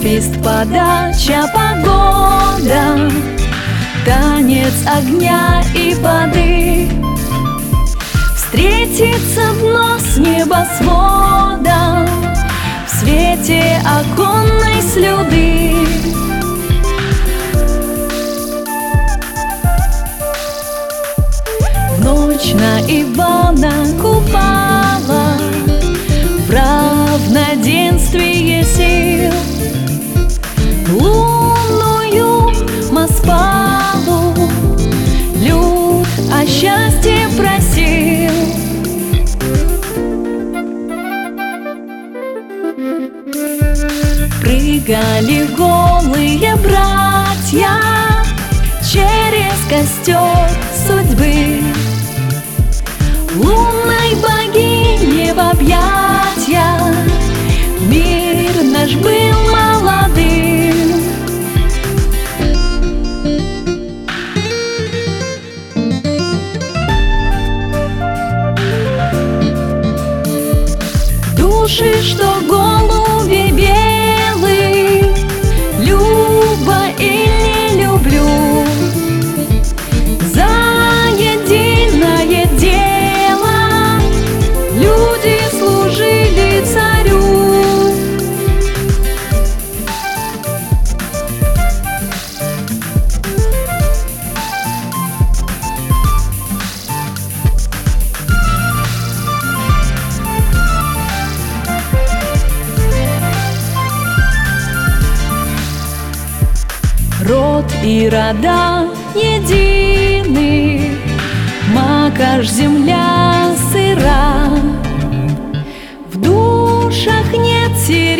свист, подача, погода. Танец огня и воды. Встретиться вновь с небосводом В свете оконной слюды Прыгали голые братья Через костер судьбы. Лунной богине в объятья Мир наш был молодым. Души, что голуби род и рода едины, Макаш земля сыра, в душах нет середины.